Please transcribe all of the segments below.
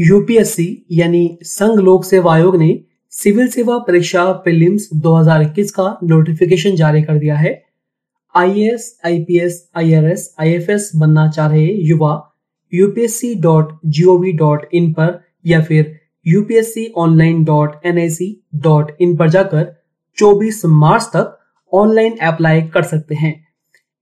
UPSC यानी संघ लोक सेवा आयोग ने सिविल सेवा परीक्षा प्रीलिम्स 2021 का नोटिफिकेशन जारी कर दिया है। आईएएस, आईपीएस, आईआरएस, आईएफएस बनना चाह रहे युवा upsc.gov.in पर या फिर upsconline.nic.in पर जाकर 24 मार्च तक ऑनलाइन अप्लाई कर सकते हैं।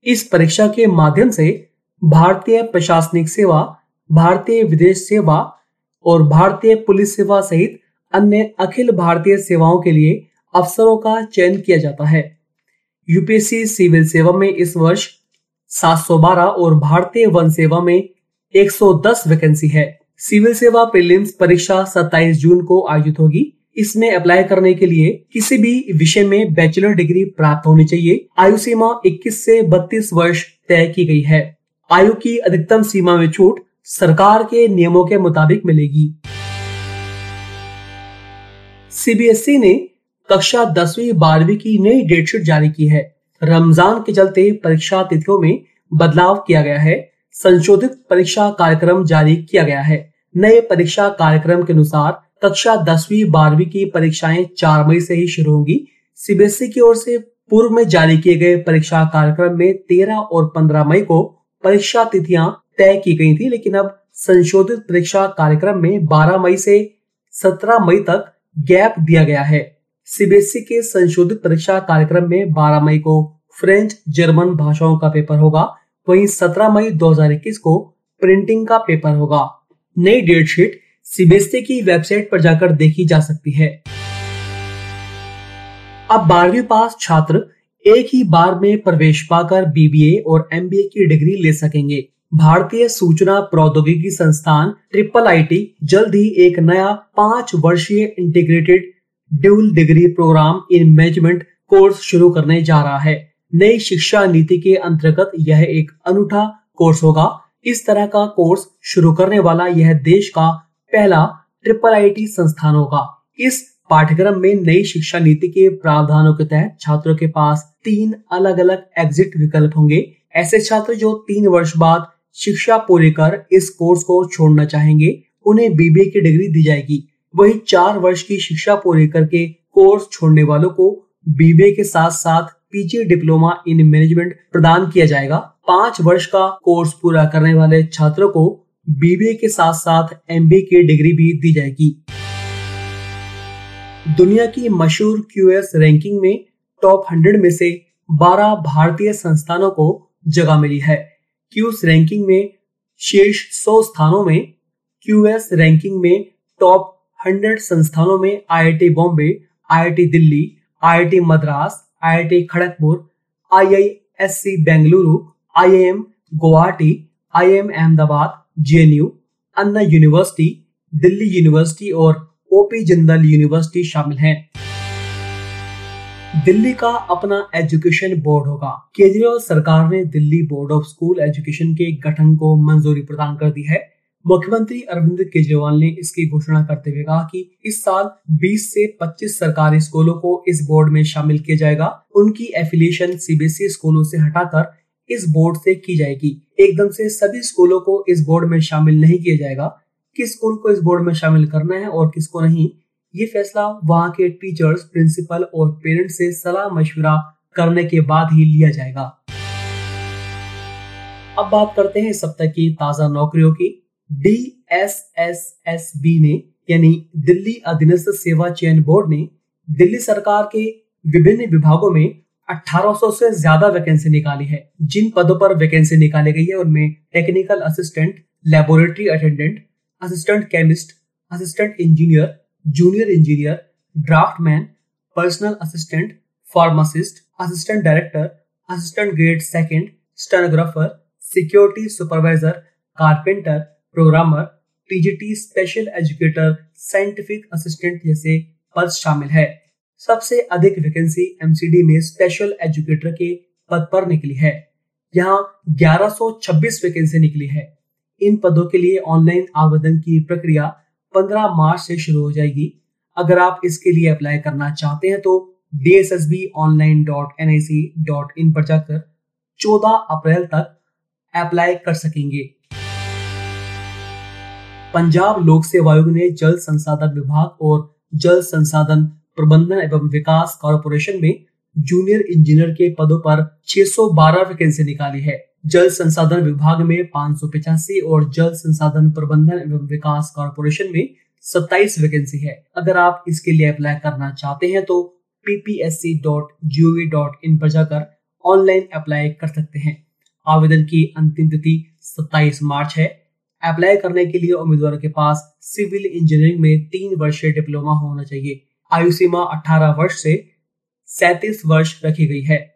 इस परीक्षा के माध्यम से भारतीय प्रशासनिक सेवा भारतीय विदेश सेवा और भारतीय पुलिस सेवा सहित अन्य अखिल भारतीय सेवाओं के लिए अफसरों का चयन किया जाता है। यूपीएससी सिविल सेवा में इस वर्ष 712 और भारतीय वन सेवा में 110 वैकेंसी है। सिविल सेवा प्रीलिम्स परीक्षा 27 जून को आयोजित होगी। इसमें अप्लाई करने के लिए किसी भी विषय में बैचलर डिग्री प्राप्त होनी चाहिए। आयु सीमा 21 से 32 वर्ष तय की गई है। आयु की अधिकतम सीमा में छूट सरकार के नियमों के मुताबिक मिलेगी। सीबीएसई ने कक्षा दसवीं, बारहवीं की नई डेटशीट जारी की है। रमज़ान के चलते परीक्षा तिथियों में बदलाव किया गया है। संशोधित परीक्षा कार्यक्रम जारी किया गया है। नए परीक्षा कार्यक्रम के अनुसार कक्षा दसवीं, बारहवीं की परीक्षाएँ चार मई से ही शुरू होंगी। सीबीएसई की ओर से पूर्व में जारी किए गए परीक्षा कार्यक्रम में तेरह और पंद्रह मई को परीक्षा तिथियाँ तय की गई थी, लेकिन अब संशोधित परीक्षा कार्यक्रम में 12 मई से 17 मई तक गैप दिया गया है। सीबीएसई के संशोधित परीक्षा कार्यक्रम में 12 मई को फ्रेंच जर्मन भाषाओं का पेपर होगा, वहीं 17 मई 2021 को प्रिंटिंग का पेपर होगा। नई डेट शीट सीबीएसई की वेबसाइट पर जाकर देखी जा सकती है। अब बारहवीं पास छात्र एक ही बार में प्रवेश पाकर बीबीए और एमबीए की डिग्री ले सकेंगे। भारतीय सूचना प्रौद्योगिकी संस्थान ट्रिपल आईटी जल्द ही एक नया पाँच वर्षीय integrated dual degree program in management course शुरू करने जा रहा है। नई शिक्षा नीति के अंतर्गत यह एक अनूठा कोर्स होगा। इस तरह का कोर्स शुरू करने वाला यह देश का पहला ट्रिपल आईटी संस्थान होगा। इस पाठ्यक्रम में नई शिक्षा नीति के प्रावधानों के तहत छात्रों के पास तीन अलग अलग एग्जिट विकल्प होंगे। ऐसे छात्र जो तीन वर्ष बाद शिक्षा पूरी कर इस कोर्स को छोड़ना चाहेंगे, उन्हें बीबीए की डिग्री दी जाएगी। वही चार वर्ष की शिक्षा पूरी करके कोर्स छोड़ने वालों को बीबीए के साथ साथ पीजी डिप्लोमा इन मैनेजमेंट प्रदान किया जाएगा। पाँच वर्ष का कोर्स पूरा करने वाले छात्रों को बीबीए के साथ साथ एमबीए की डिग्री भी दी जाएगी। दुनिया की मशहूर क्यूएस रैंकिंग में टॉप 100 में से 12 भारतीय संस्थानों को जगह मिली है। क्यूस रैंकिंग में शीर्ष 100 स्थानों में क्यूएस रैंकिंग में टॉप 100 संस्थानों में IIT Bombay IIT Delhi IIT Madras IIT Kharagpur IISc Bengaluru IIM Guwahati IIM Ahmedabad JNU Anna university Delhi university और ओपी जिंदल यूनिवर्सिटी शामिल हैं। दिल्ली का अपना एजुकेशन बोर्ड होगा। केजरीवाल सरकार ने Delhi board of school education के गठन को मंजूरी प्रदान कर दी है। मुख्यमंत्री अरविंद केजरीवाल ने इसकी घोषणा करते हुए कहा कि इस साल 20 से 25 सरकारी स्कूलों को इस बोर्ड में शामिल किया जाएगा। उनकी एफिलिएशन सीबीएसई स्कूलों से हटाकर इस बोर्ड से की जाएगी। एकदम से सभी स्कूलों को इस बोर्ड में शामिल नहीं किया जाएगा। किस स्कूल को इस बोर्ड में शामिल करना है और किसको नहीं ये फैसला वहाँ के टीचर्स प्रिंसिपल और पेरेंट्स से सलाह मशवरा करने के बाद ही लिया जाएगा। अब बात करते हैं सप्ताह की ताज़ा नौकरियों की। D S S S B ने, यानी दिल्ली अधीनस्थ सेवा चयन बोर्ड ने, दिल्ली सरकार के विभिन्न विभागों में 1800 से ज़्यादा वैकेंसी निकाली है। जिन पदों पर वैकेंसी निकाली गई है, उनमें technical assistant laboratory attendant assistant chemist assistant engineer junior engineer draftman personal assistant pharmacist assistant director assistant grade second stenographer security supervisor carpenter programmer TGT special educator scientific assistant जैसे पद शामिल है। सबसे अधिक वैकेंसी एमसीडी में special educator के पद पर निकली है। यहाँ 1126 वैकेंसी निकली है। इन पदों के लिए ऑनलाइन आवेदन की प्रक्रिया 15 मार्च से शुरू हो जाएगी। अगर आप इसके लिए अप्लाई करना चाहते हैं तो इन पर जाकर 14 अप्रैल तक अप्लाई कर सकेंगे। पंजाब लोक सेवा आयोग ने जल संसाधन विभाग और जल संसाधन प्रबंधन एवं विकास कॉरपोरेशन में जूनियर इंजीनियर के पदों पर 612 वैकेंसी निकाली है। जल संसाधन विभाग में पाँच और जल संसाधन प्रबंधन एवं विकास कारपोरेशन में 27 वैकेंसी है। अगर आप इसके लिए अप्लाई करना चाहते हैं तो ppsc.gov.in पर जाकर ऑनलाइन अप्लाई कर सकते हैं। आवेदन की अंतिम तिथि 27 मार्च है। अप्लाई करने के लिए उम्मीदवारों के पास सिविल इंजीनियरिंग में तीन वर्षीय डिप्लोमा होना चाहिए। आयु सीमा 18 वर्ष से सैतीस वर्ष रखी गई है।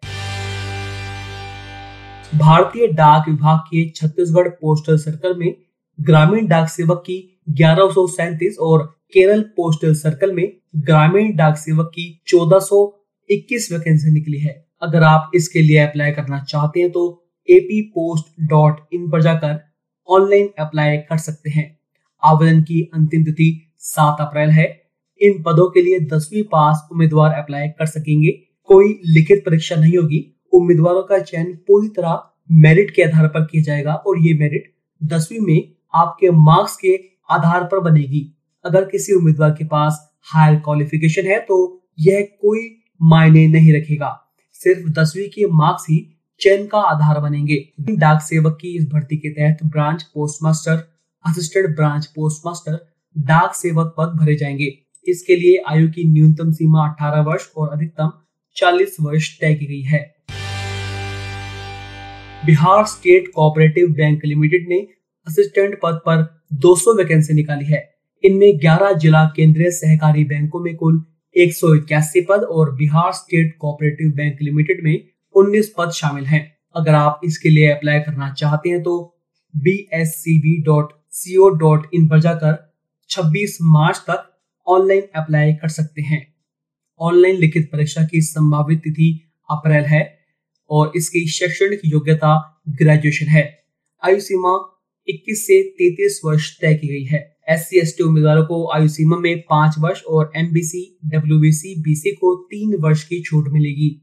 भारतीय डाक विभाग के छत्तीसगढ़ पोस्टल सर्कल में ग्रामीण डाक सेवक की ग्यारह और केरल पोस्टल सर्कल में ग्रामीण डाक सेवक की 1421 वैकेंसी निकली है। अगर आप इसके लिए अप्लाई करना चाहते हैं तो एपी पोस्ट डॉट इन पर जाकर ऑनलाइन अप्लाई कर सकते हैं। आवेदन की अंतिम तिथि सात अप्रैल है। इन पदों के लिए दसवीं पास उम्मीदवार अप्लाई कर सकेंगे। कोई लिखित परीक्षा नहीं होगी। उम्मीदवारों का चयन पूरी तरह मेरिट के आधार पर किया जाएगा और ये मेरिट दसवीं में आपके मार्क्स के आधार पर बनेगी। अगर किसी उम्मीदवार के पास हायर क्वालिफिकेशन है तो यह कोई मायने नहीं रखेगा। सिर्फ़ दसवीं के मार्क्स ही चयन का आधार बनेंगे। डाक सेवक की इस भर्ती के तहत branch postmaster assistant branch postmaster डाक सेवक पद भरे जाएँगे। इसके लिए आयु की न्यूनतम सीमा 18 वर्ष और अधिकतम 40 वर्ष तय की गई है। Bihar state cooperative bank limited ने असिस्टेंट पद पर 200 वैकेंसी निकाली है। इनमें 11 जिला केंद्रीय सहकारी बैंकों में कुल एक पद और Bihar state cooperative bank limited में 19 पद शामिल हैं। अगर आप इसके लिए अप्लाई करना चाहते हैं तो बी पर जाकर 26 मार्च तक ऑनलाइन अप्लाई कर सकते हैं। ऑनलाइन लिखित परीक्षा की संभावित तिथि अप्रैल है और इसकी शैक्षणिक योग्यता ग्रेजुएशन है। आयु सीमा 21 से 33 वर्ष तय की गई है। एस सी एस टी उम्मीदवारों को आयु सीमा में पाँच वर्ष और M B C W B C B C को तीन वर्ष की छूट मिलेगी।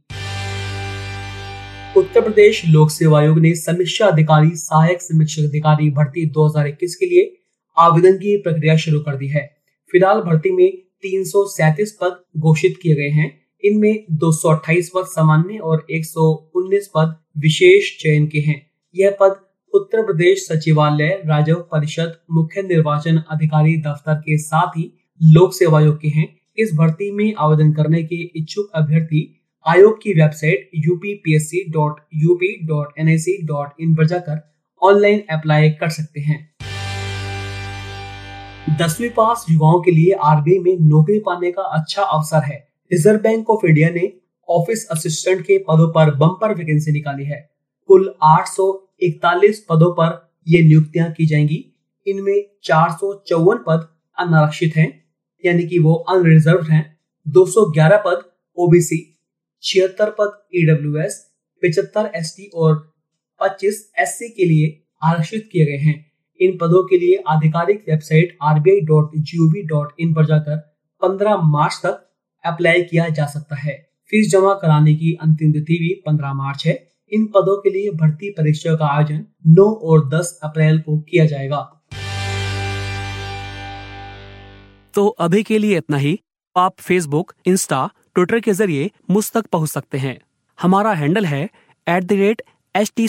उत्तर प्रदेश लोक सेवा आयोग ने समीक्षा अधिकारी, सहायक समीक्षा अधिकारी भर्ती 2021 के लिए आवेदन की प्रक्रिया शुरू कर दी है। फ़िलहाल भर्ती में तीन सौ सैंतीस पद घोषित किए गए हैं। इनमें 228 पद सामान्य और 119 पद विशेष चयन के हैं। यह पद उत्तर प्रदेश सचिवालय राजव परिषद, मुख्य निर्वाचन अधिकारी दफ्तर के साथ ही लोक सेवा आयोग के हैं। इस भर्ती में आवेदन करने के इच्छुक अभ्यर्थी आयोग की वेबसाइट इन पर जाकर ऑनलाइन अप्लाई कर सकते हैं। दसवीं पास युवाओं के लिए आरबीआई में नौकरी पाने का अच्छा अवसर है। रिज़र्व बैंक ऑफ़ इंडिया ने ऑफ़िस असिस्टेंट के पदों पर बम्पर वैकेंसी निकाली है। कुल 841 पदों पर ये नियुक्तियाँ की जाएँगी। इनमें चार सौ चौवन पद अनारक्षित हैं, यानी कि वो अनरिजर्व हैं। 211 पद ओबीसी, छिहत्तर पद ईडब्ल्यूएस पिछहत्तर एसटी और 25 एससी के लिए आरक्षित किए गए हैं। इन पदों के लिए आधिकारिक वेबसाइट इन पर जाकर 15 मार्च तक अप्लाई किया जा सकता है। फ़ीस जमा कराने की अंतिम तिथि भी 15 मार्च है। इन पदों के लिए भर्ती परीक्षा का आयोजन 9 और 10 अप्रैल को किया जाएगा। तो अभी के लिए इतना ही। आप फेसबुक इंस्टा ट्विटर के ज़रिए मुझ तक पहुँच सकते हैं। हमारा हैंडल है at the rate H T